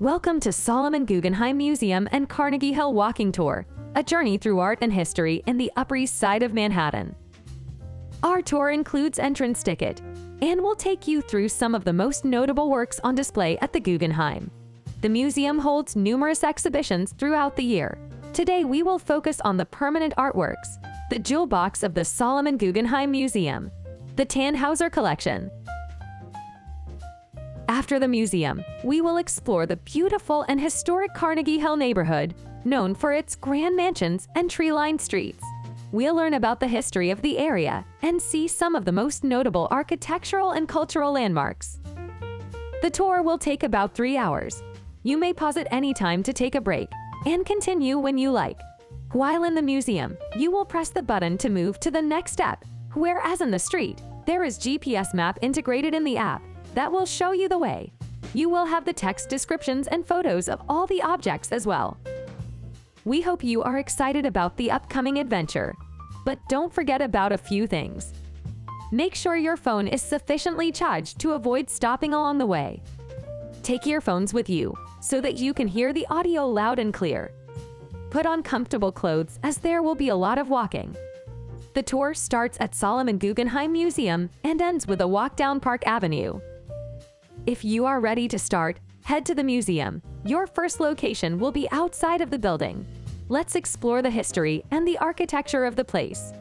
Welcome to Solomon Guggenheim Museum and Carnegie Hill Walking Tour, a journey through art and history in the Upper East Side of Manhattan. Our tour includes entrance ticket and will take you through some of the most notable works on display at the Guggenheim. The museum holds numerous exhibitions throughout the year. Today we will focus on the permanent artworks, the jewel box of the Solomon Guggenheim Museum, the Thannhauser Collection. After the museum, we will explore the beautiful and historic Carnegie Hill neighborhood, known for its grand mansions and tree-lined streets. We'll learn about the history of the area and see some of the most notable architectural and cultural landmarks. The tour will take about three hours. You may pause at any time to take a break and continue when you like. While in the museum, you will press the button to move to the next step, whereas in the street, there is GPS map integrated in the app that will show you the way. You will have the text descriptions and photos of all the objects as well. We hope you are excited about the upcoming adventure. But don't forget about a few things. Make sure your phone is sufficiently charged to avoid stopping along the way. Take earphones with you so that you can hear the audio loud and clear. Put on comfortable clothes as there will be a lot of walking. The tour starts at Solomon Guggenheim Museum and ends with a walk down Park Avenue. If you are ready to start, head to the museum. Your first location will be outside of the building. Let's explore the history and the architecture of the place.